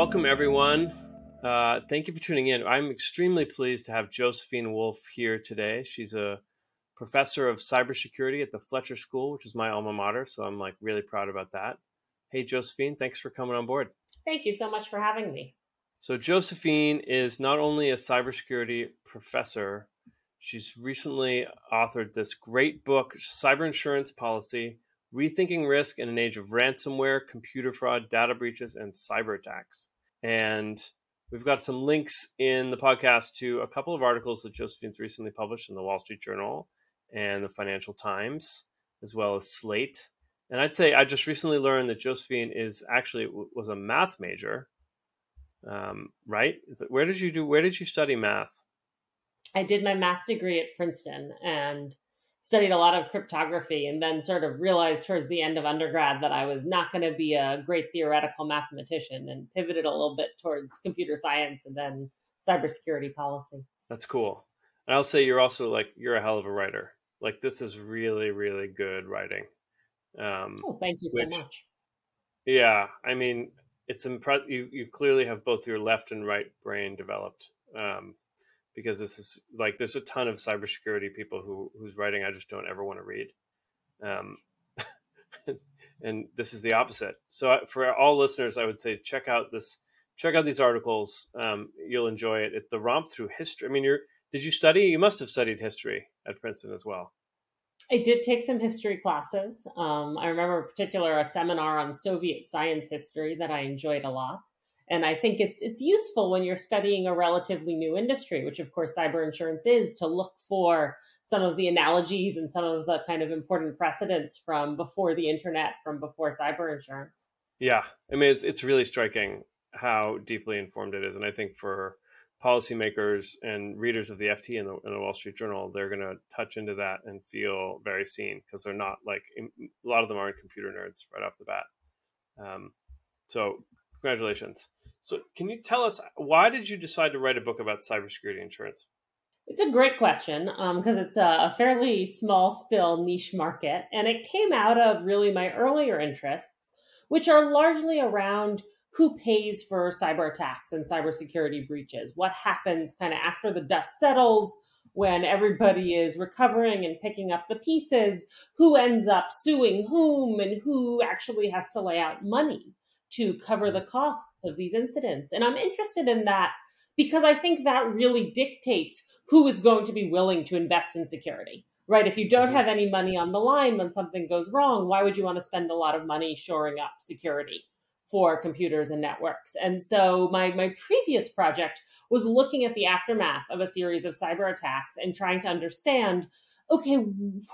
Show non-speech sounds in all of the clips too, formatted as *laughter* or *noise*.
welcome everyone. Uh, thank you for tuning in. I'm extremely pleased to have Josephine Wolff here today. She's a professor of cybersecurity at the Fletcher School, which is my alma mater. So I'm like really proud about that. Hey, Josephine, thanks for coming on board. Thank you so much for having me. So Josephine is not only a cybersecurity professor, she's recently authored this great book, Cyber Insurance Policy Rethinking Risk in an Age of Ransomware, Computer Fraud, Data Breaches, and Cyber Attacks. And we've got some links in the podcast to a couple of articles that Josephine's recently published in the Wall Street Journal and the Financial Times, as well as Slate. And I'd say I just recently learned that Josephine is actually was a math major, um, right? Where did you do? Where did you study math? I did my math degree at Princeton, and studied a lot of cryptography and then sort of realized towards the end of undergrad that I was not going to be a great theoretical mathematician and pivoted a little bit towards computer science and then cybersecurity policy. That's cool. And I'll say you're also like you're a hell of a writer. Like this is really really good writing. Um, oh, thank you which, so much. Yeah, I mean it's impressive. You you clearly have both your left and right brain developed. Um, because this is like there's a ton of cybersecurity people who whose writing I just don't ever want to read. Um, *laughs* and this is the opposite. So for all listeners, I would say check out this, check out these articles. Um, you'll enjoy it. It's the romp through history. I mean, you're did you study? You must have studied history at Princeton as well. I did take some history classes. Um, I remember in particular a seminar on Soviet science history that I enjoyed a lot. And I think it's it's useful when you're studying a relatively new industry, which of course cyber insurance is, to look for some of the analogies and some of the kind of important precedents from before the internet, from before cyber insurance. Yeah, I mean it's it's really striking how deeply informed it is, and I think for policymakers and readers of the FT and the, and the Wall Street Journal, they're going to touch into that and feel very seen because they're not like a lot of them aren't computer nerds right off the bat. Um, so congratulations. So, can you tell us why did you decide to write a book about cybersecurity insurance? It's a great question because um, it's a, a, fairly small, still niche market, and it came out of really my earlier interests, which are largely around who pays for cyber attacks and cybersecurity breaches. What happens kind of after the dust settles? when everybody is recovering and picking up the pieces, who ends up suing whom and who actually has to lay out money to cover the costs of these incidents. And I'm interested in that because I think that really dictates who is going to be willing to invest in security, right? If you don't mm-hmm. have any money on the line when something goes wrong, why would you want to spend a lot of money shoring up security for computers and networks? And so my, my previous project was looking at the aftermath of a series of cyber attacks and trying to understand okay,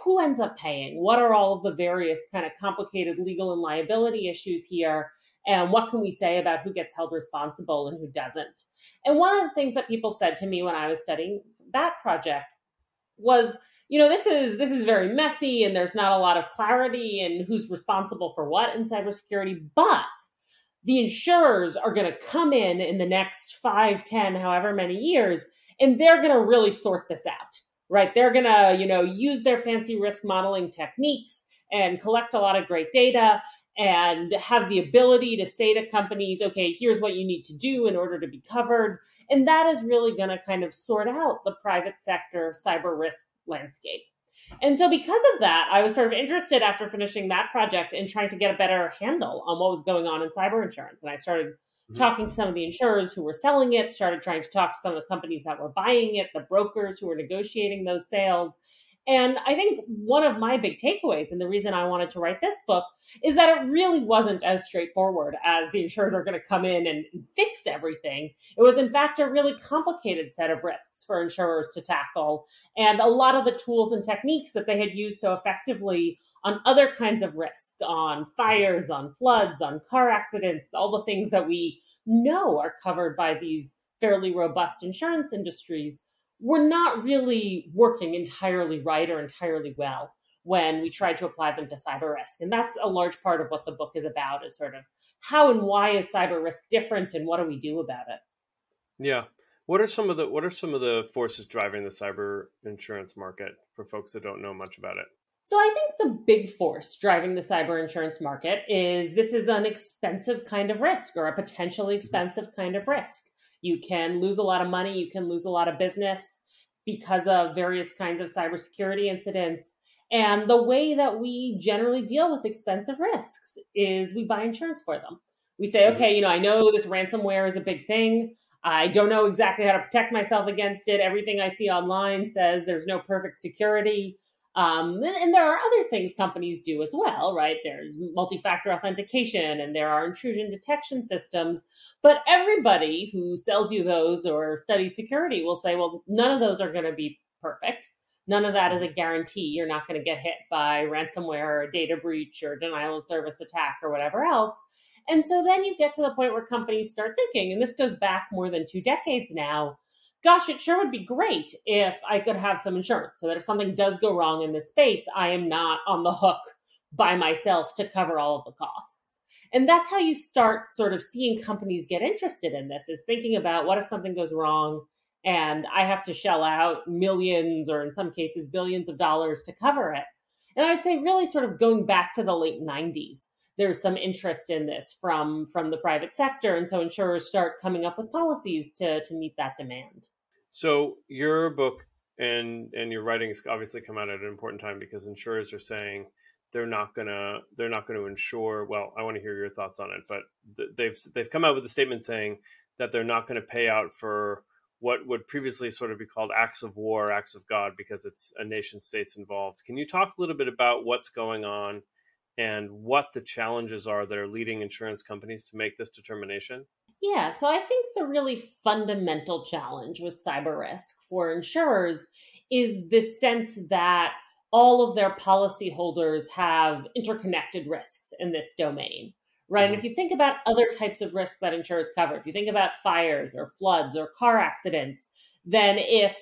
who ends up paying? What are all of the various kind of complicated legal and liability issues here? And what can we say about who gets held responsible and who doesn't? And one of the things that people said to me when i was studying that project was you know this is this is very messy and there's not a lot of clarity in who's responsible for what in cybersecurity but the insurers are going to come in in the next five, ten, however many years and they're going to really sort this out right? They're going to you know use their fancy risk modeling techniques and collect a lot of great data and have the ability to say to companies, okay, here's what you need to do in order to be covered. And that is really going to kind of sort out the private sector cyber risk landscape. And so, because of that, I was sort of interested after finishing that project in trying to get a better handle on what was going on in cyber insurance. And I started mm-hmm. talking to some of the insurers who were selling it, started trying to talk to some of the companies that were buying it, the brokers who were negotiating those sales. And I think one of my big takeaways, and the reason I wanted to write this book, is that it really wasn't as straightforward as the insurers are going to come in and fix everything. It was, in fact, a really complicated set of risks for insurers to tackle. And a lot of the tools and techniques that they had used so effectively on other kinds of risk, on fires, on floods, on car accidents, all the things that we know are covered by these fairly robust insurance industries were not really working entirely right or entirely well when we tried to apply them to cyber risk. And that's a large part of what the book is about is sort of how and why is cyber risk different and what do we do about it? Yeah. What are some of the what are some of the forces driving the cyber insurance market for folks that don't know much about it? So I think the big force driving the cyber insurance market is this is an expensive kind of risk or a potentially mm-hmm. expensive kind of risk. You can lose a lot of money, you can lose a lot of business because of various kinds of cybersecurity incidents. And the way that we generally deal with expensive risks is we buy insurance for them. We say, mm-hmm. okay, you know, I know this ransomware is a big thing. I don't know exactly how to protect myself against it. Everything I see online says there's no perfect security. Um, and there are other things companies do as well, right? There's multi factor authentication and there are intrusion detection systems. But everybody who sells you those or studies security will say, well, none of those are going to be perfect. None of that is a guarantee. You're not going to get hit by ransomware or data breach or denial of service attack or whatever else. And so then you get to the point where companies start thinking, and this goes back more than two decades now gosh, it sure would be great if I could have some insurance so that if something does go wrong in this space, I am not on the hook by myself to cover all of the costs. And that's how you start sort of seeing companies get interested in this is thinking about what if something goes wrong and I have to shell out millions or in some cases billions of dollars to cover it. And I'd say really sort of going back to the late 90s there's some interest in this from from the private sector. And so insurers start coming up with policies to to meet that demand. So your book and and your writings obviously come out at an important time because insurers are saying they're not gonna they're not to insure. Well i want to hear your thoughts on it but they've they've come out with a statement saying that they're not going to pay out for what would previously sort of be called acts of war acts of god because it's a nation states involved. Can you talk a little bit about what's going on and what the challenges are that are leading insurance companies to make this determination? Yeah, so I think the really fundamental challenge with cyber risk for insurers is this sense that all of their policyholders have interconnected risks in this domain, right? Mm-hmm. And if you think about other types of risk that insurers cover, if you think about fires or floods or car accidents, then if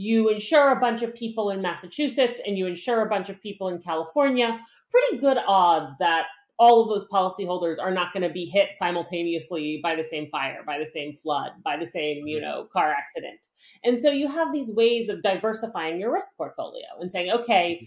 you insure a bunch of people in Massachusetts and you insure a bunch of people in California, pretty good odds that all of those policyholders are not going to be hit simultaneously by the same fire, by the same flood, by the same, you know, car accident. And so you have these ways of diversifying your risk portfolio and saying, okay, mm-hmm.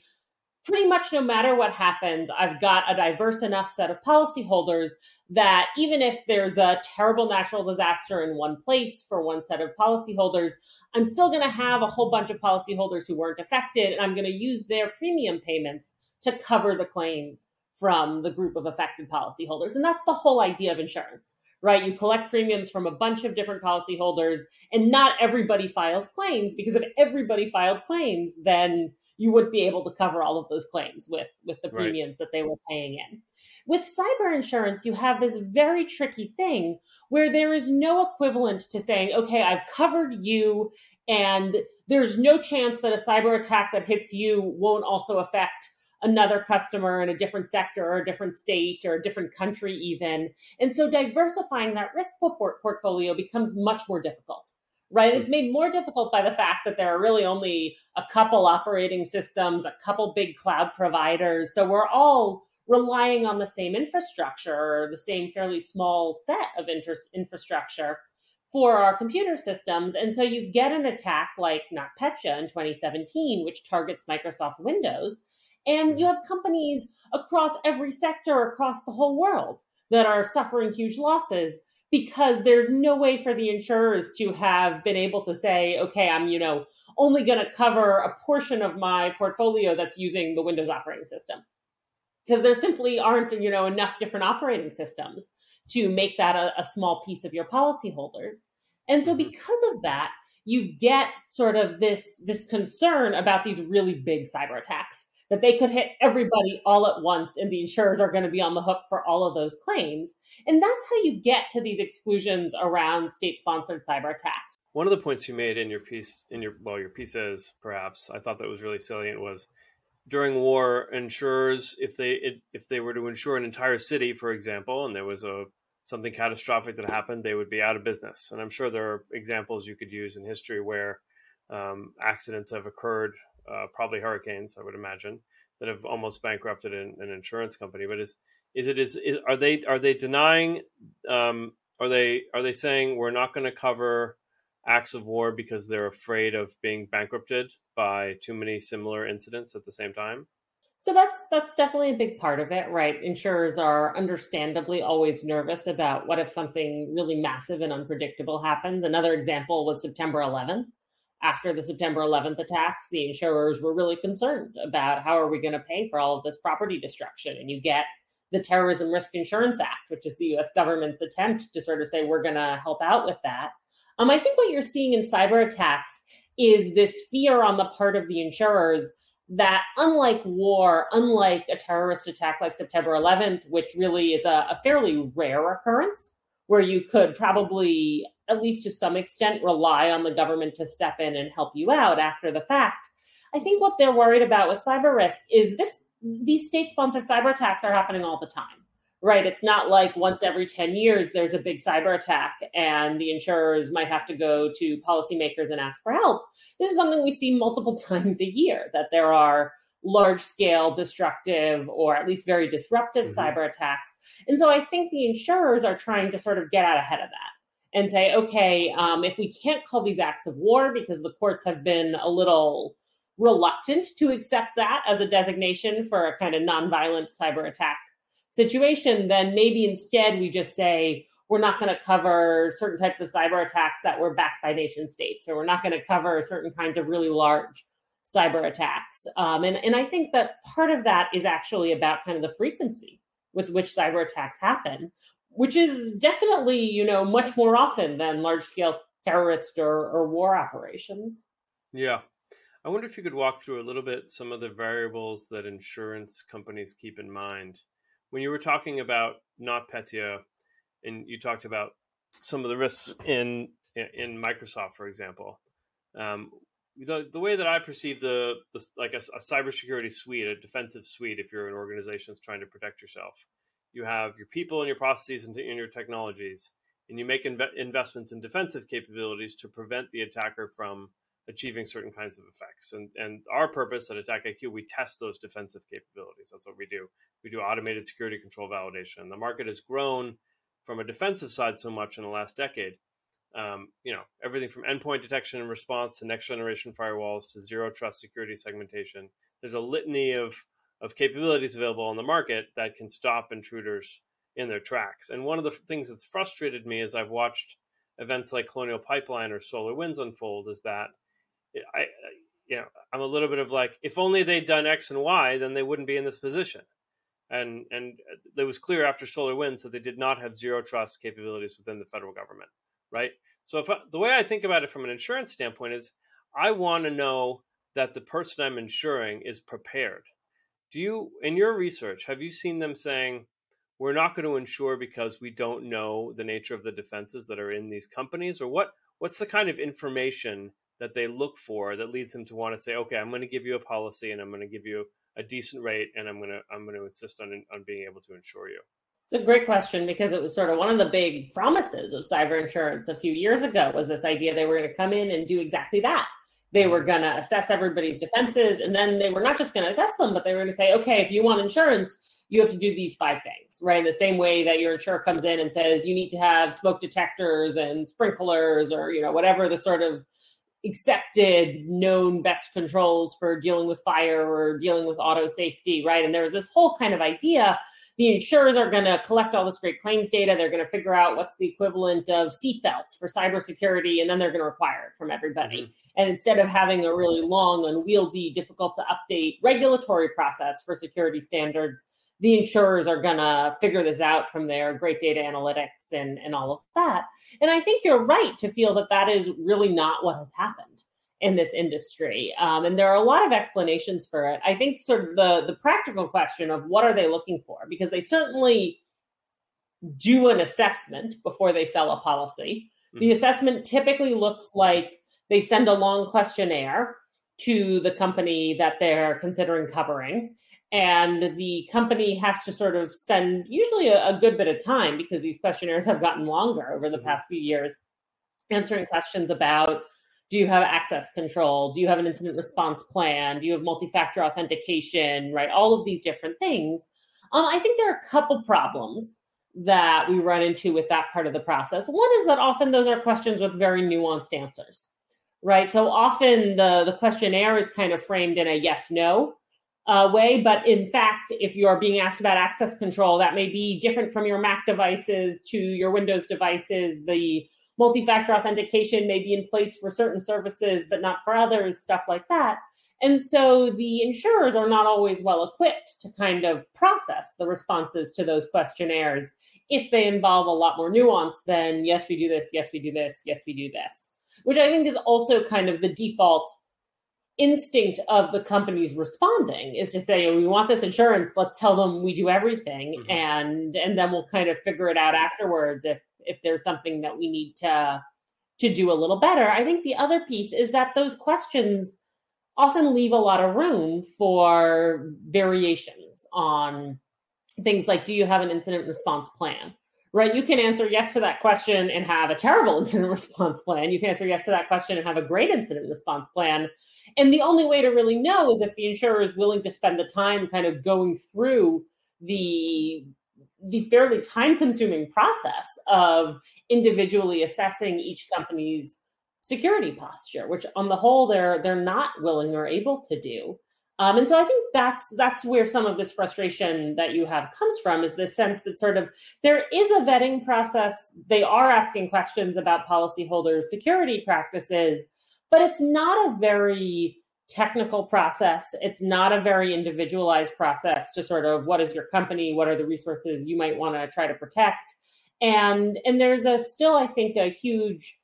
Pretty much no matter what happens, I've got a diverse enough set of policyholders that even if there's a terrible natural disaster in one place for one set of policyholders, I'm still going to have a whole bunch of policyholders who weren't affected, and I'm going to use their premium payments to cover the claims from the group of affected policyholders. And that's the whole idea of insurance, right? You collect premiums from a bunch of different policyholders, and not everybody files claims because if everybody filed claims, then you would be able to cover all of those claims with with the premiums right. that they were paying in. With cyber insurance, you have this very tricky thing where there is no equivalent to saying, okay, I've covered you and there's no chance that a cyber attack that hits you won't also affect another customer in a different sector or a different state or a different country even and so diversifying that risk portfolio becomes much more difficult right it's made more difficult by the fact that there are really only a couple operating systems a couple big cloud providers so we're all relying on the same infrastructure or the same fairly small set of inter- infrastructure for our computer systems. And so you get an attack like NotPetya in 2017, which targets Microsoft Windows. And you mm-hmm. have companies across every sector across the whole world that are suffering huge losses because there's no way for the insurers to have been able to say, okay, I'm, you know, only going to cover a portion of my portfolio that's using the Windows operating system. Because there simply aren't, you know, enough different operating systems to make that a, a small piece of your policyholders. And so mm-hmm. because of that, you get sort of this this concern about these really big cyber attacks that they could hit everybody all at once and the insurers are going to be on the hook for all of those claims. And that's how you get to these exclusions around state sponsored cyber attacks. One of the points you made in your piece, in your, well, your pieces perhaps, I thought that was really salient was during war, insurers, if they, if they were to insure an entire city, for example, and there was a, something catastrophic that happened, they would be out of business. And I'm sure there are examples you could use in history where um, accidents have occurred uh, probably hurricanes, I would imagine, that have almost bankrupted an, an insurance company. But is is it is, is, are they are they denying? Um, are they are they saying we're not going to cover acts of war because they're afraid of being bankrupted by too many similar incidents at the same time? So that's that's definitely a big part of it, right? Insurers are understandably always nervous about what if something really massive and unpredictable happens. Another example was September 11th. After the September 11th attacks, the insurers were really concerned about how are we going to pay for all of this property destruction. And you get the Terrorism Risk Insurance Act, which is the US government's attempt to sort of say we're going to help out with that. Um, I think what you're seeing in cyber attacks is this fear on the part of the insurers that unlike war, unlike a terrorist attack like September 11th, which really is a, a, fairly rare occurrence, where you could probably, at least to some extent, rely on the government to step in and help you out after the fact. I think what they're worried about with cyber risk is this these state sponsored cyber attacks are happening all the time right? It's not like once every 10 years there's a big cyber attack and the insurers might have to go to policymakers and ask for help. This is something we see multiple *laughs* times a year that there are large scale destructive or at least very disruptive mm-hmm. cyber attacks. And so I think the insurers are trying to sort of get out ahead of that and say, okay, um, if we can't call these acts of war because the courts have been a little reluctant to accept that as a designation for a kind of nonviolent cyber attack situation, then maybe instead we just say, we're not going to cover certain types of cyber attacks that were backed by nation states, or we're not going to cover certain kinds of really large cyber attacks. Um, and, and I think that part of that is actually about kind of the frequency with which cyber attacks happen, which is definitely, you know, much more often than large scale terrorist or, or war operations. Yeah. I wonder if you could walk through a little bit some of the variables that insurance companies keep in mind when you were talking about NotPetya, and you talked about some of the risks in in Microsoft, for example, um, the the way that I perceive the, the like a, a cybersecurity suite, a defensive suite, if you're an organization that's trying to protect yourself, you have your people and your processes and, your technologies, and you make inv- investments in defensive capabilities to prevent the attacker from achieving certain kinds of effects. And and our purpose at AttackIQ, we test those defensive capabilities. That's what we do. We do automated security control validation. The market has grown from a defensive side so much in the last decade. Um, you know, everything from endpoint detection and response to next generation firewalls to zero trust security segmentation. There's a litany of of capabilities available on the market that can stop intruders in their tracks. And one of the things that's frustrated me as I've watched events like Colonial Pipeline or SolarWinds unfold is that I, you know, I'm a little bit of like, if only they'd done X and Y, then they wouldn't be in this position. And and it was clear after SolarWinds that they did not have zero trust capabilities within the federal government, right? So if I, the way I think about it from an insurance standpoint is, I want to know that the person I'm insuring is prepared. Do you, in your research, have you seen them saying, we're not going to insure because we don't know the nature of the defenses that are in these companies, or what? What's the kind of information that they look for that leads them to want to say, okay, I'm going to give you a policy and I'm going to give you a decent rate and I'm going to I'm going to insist on on being able to insure you. It's a great question because it was sort of one of the big promises of cyber insurance a few years ago was this idea they were going to come in and do exactly that. They were mm-hmm. going to assess everybody's defenses and then they were not just going to assess them, but they were going to say, okay, if you want insurance, you have to do these five things, right? In the same way that your insurer comes in and says you need to have smoke detectors and sprinklers or, you know, whatever the sort of accepted known best controls for dealing with fire or dealing with auto safety, right? And there was this whole kind of idea the insurers are going to collect all this great claims data. They're going to figure out what's the equivalent of seatbelts for cybersecurity, and then they're going to require it from everybody. Mm-hmm. And instead of having a really long, unwieldy, difficult to update regulatory process for security standards, the insurers are going to figure this out from their great data analytics and, and all of that. And I think you're right to feel that that is really not what has happened in this industry. Um, and there are a lot of explanations for it. I think sort of the, the practical question of what are they looking for? Because they certainly do an assessment before they sell a policy. Mm-hmm. The assessment typically looks like they send a long questionnaire to the company that they're considering covering and the company has to sort of spend usually a, a, good bit of time because these questionnaires have gotten longer over the mm-hmm. past few years answering questions about do you have access control? Do you have an incident response plan? Do you have multi-factor authentication? Right? All of these different things. Um, i think there are a couple problems that we run into with that part of the process. One is that often those are questions with very nuanced answers right? So often the the questionnaire is kind of framed in a yes no uh, way. But in fact, if you are being asked about access control, that may be different from your Mac devices to your Windows devices. The multi factor authentication may be in place for certain services, but not for others, stuff like that. And so the insurers are not always well equipped to kind of process the responses to those questionnaires if they involve a lot more nuance than, yes, we do this, yes, we do this, yes, we do this, which I think is also kind of the default instinct of the companies responding is to say oh, we want this insurance let's tell them we do everything mm-hmm. and and then we'll kind of figure it out afterwards if if there's something that we need to to do a little better. I think the other piece is that those questions often leave a lot of room for variations on things like do you have an incident response plan? Right? You can answer yes to that question and have a terrible *laughs* incident response plan. You can answer yes to that question and have a great incident response plan. And the only way to really know is if the insurer is willing to spend the time kind of going through the the fairly time consuming process of individually assessing each company's security posture which on the whole they're they're not willing or able to do um, and so I think that's that's where some of this frustration that you have comes from is this sense that sort of there is a vetting process. They are asking questions about policyholders' security practices, but it's not a very technical process. It's not a very individualized process to sort of what is your company, what are the resources you might want to try to protect, and and there's a still I think a huge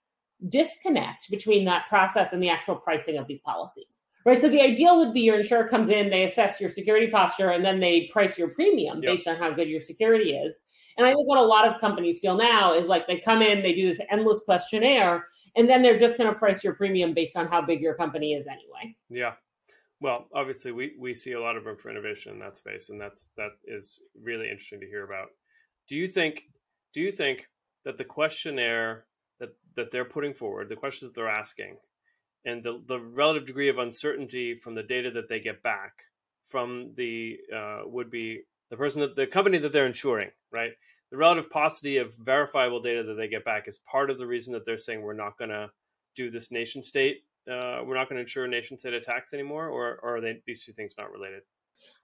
disconnect between that process and the actual pricing of these policies right? So the ideal would be your insurer comes in, they assess your security posture, and then they price your premium yep. based on how good your security is. And I think what a lot of companies feel now is like they come in, they do this endless questionnaire, and then they're just going to price your premium based on how big your company is anyway. Yeah. Well, obviously, we, we see a lot of room for innovation in that space, and that's that is really interesting to hear about. Do you think do you think that the questionnaire that that they're putting forward, the questions that they're asking, and the, the relative degree of uncertainty from the data that they get back from the uh, would be the person that the company that they're insuring, right? The relative paucity of verifiable data that they get back is part of the reason that they're saying we're not going to do this nation state. Uh, we're not going to insure nation state attacks anymore, or, or are they, these two things not related?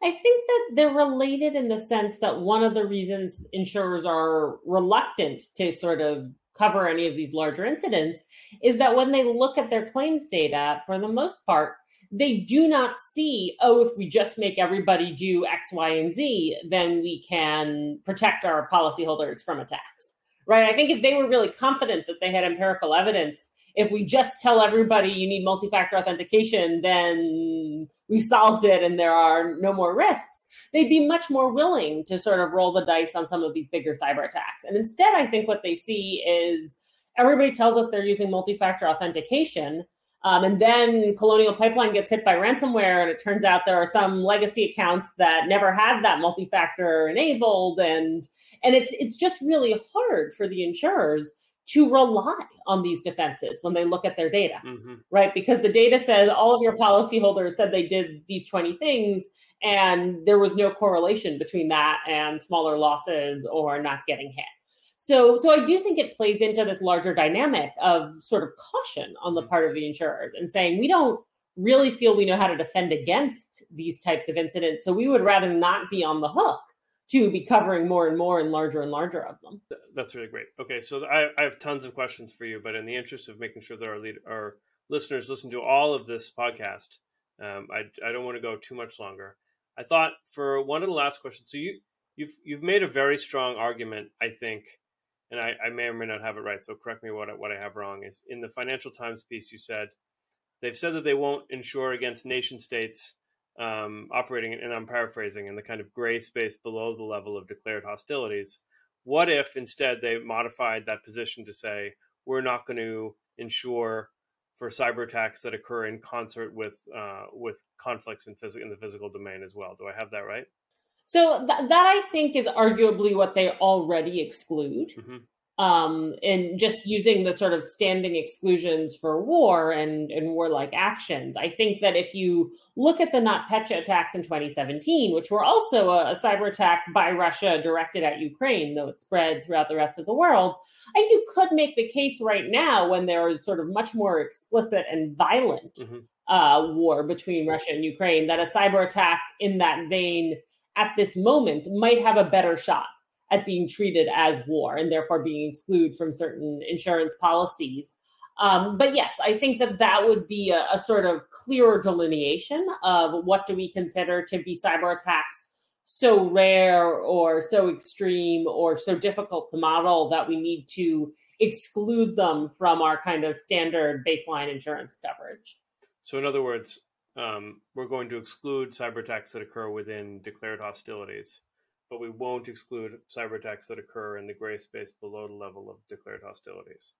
I think that they're related in the sense that one of the reasons insurers are reluctant to sort of cover any of these larger incidents is that when they look at their claims data, for the most part, they do not see, oh, if we just make everybody do X, Y, and Z, then we can protect our policyholders from attacks. Right? I think if they were really confident that they had empirical evidence if we just tell everybody you need multi-factor authentication, then we solved it and there are no more risks. They'd be much more willing to sort of roll the dice on some of these bigger cyber attacks. And instead, I think what they see is everybody tells us they're using multi-factor authentication. Um, and then Colonial Pipeline gets hit by ransomware, and it turns out there are some legacy accounts that never had that multi-factor enabled, and and it's it's just really hard for the insurers to rely on these defenses when they look at their data, mm-hmm. right? Because the data says all of your policyholders said they did these 20 things, and there was no correlation between that and smaller losses or not getting hit. So, so I do think it plays into this larger dynamic of sort of caution on the mm-hmm. part of the insurers and saying we don't really feel we know how to defend against these types of incidents, so we would rather not be on the hook to be covering more and more and larger and larger of them. That's really great. Okay, so I, I have tons of questions for you, but in the interest of making sure that our lead, our listeners listen to all of this podcast, um, I, I don't want to go too much longer. I thought for one of the last questions, so you you've you've made a very strong argument, I think, and I, I may or may not have it right. So correct me what what I have wrong. Is in the Financial Times piece you said they've said that they won't insure against nation states um, operating, and I'm paraphrasing, in the kind of gray space below the level of declared hostilities. What if instead they modified that position to say, we're not going to insure for cyber attacks that occur in concert with uh, with conflicts in, phys- in the physical domain as well? Do I have that right? So th- that I think is arguably what they already exclude. Mm-hmm um, and just using the sort of standing exclusions for war and, and warlike actions. I think that if you look at the NotPetya attacks in 2017, which were also a, a, cyber attack by Russia directed at Ukraine, though it spread throughout the rest of the world, I think you could make the case right now when there is sort of much more explicit and violent mm-hmm. uh, war between Russia and Ukraine, that a cyber attack in that vein at this moment might have a better shot at being treated as war and therefore being excluded from certain insurance policies. Um, but yes, I think that that would be a, a, sort of clearer delineation of what do we consider to be cyber attacks so rare or so extreme or so difficult to model that we need to exclude them from our kind of standard baseline insurance coverage. So, in other words, um, we're going to exclude cyber attacks that occur within declared hostilities, but we won't exclude cyber attacks that occur in the gray space below the level of declared hostilities.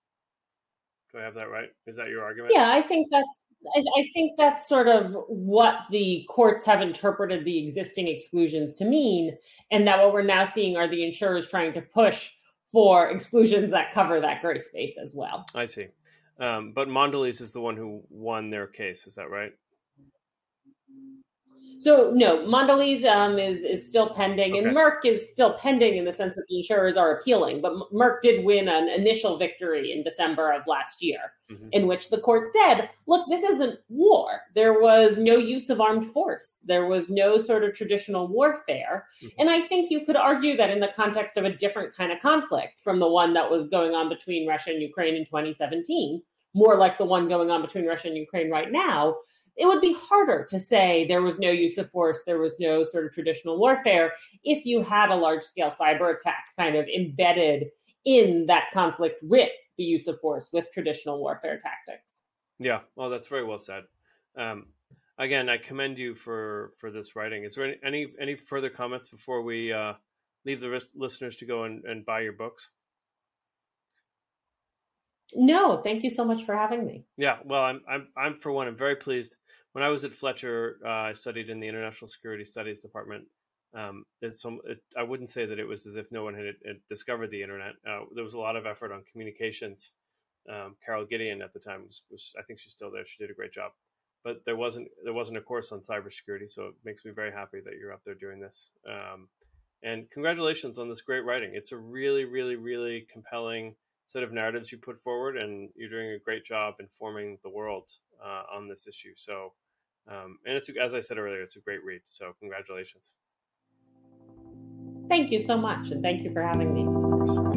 Do I have that right? Is that your argument? Yeah, I think that's I, I, think that's sort of what the courts have interpreted the existing exclusions to mean, and that what we're now seeing are the insurers trying to push for exclusions that cover that gray space as well. I see. Um, but Mondelez is the one who won their case. Is that right? So no, Mondelez um, is is still pending, okay. and Merck is still pending in the sense that the insurers are appealing. But Merck did win an initial victory in December of last year, mm-hmm. in which the court said, "Look, this isn't war. There was no use of armed force. There was no sort of traditional warfare." Mm-hmm. And I think you could argue that in the context of a different kind of conflict from the one that was going on between Russia and Ukraine in 2017, more like the one going on between Russia and Ukraine right now it would be harder to say there was no use of force, there was no sort of traditional warfare if you had a large scale cyber attack kind of embedded in that conflict with the use of force, with traditional warfare tactics. Yeah, well, that's very well said. Um, again, I commend you for for this writing. Is there any any, any further comments before we uh, leave the listeners to go and, and buy your books? No, thank you so much for having me. Yeah, well, I'm I'm I'm for one, I'm very pleased. When I was at Fletcher, uh, I studied in the International Security Studies department. Um, it, I wouldn't say that it was as if no one had, had discovered the internet. Uh, there was a lot of effort on communications. Um, Carol Gideon at the time was, was, I think she's still there. She did a great job, but there wasn't there wasn't a course on cybersecurity, so it makes me very happy that you're up there doing this. Um, and congratulations on this great writing. It's a really, really, really compelling set of narratives you put forward, and you're doing a great job informing the world uh, on this issue. So, um, and it's as I said earlier, it's a great read. So, congratulations. Thank you so much, and thank you for having me.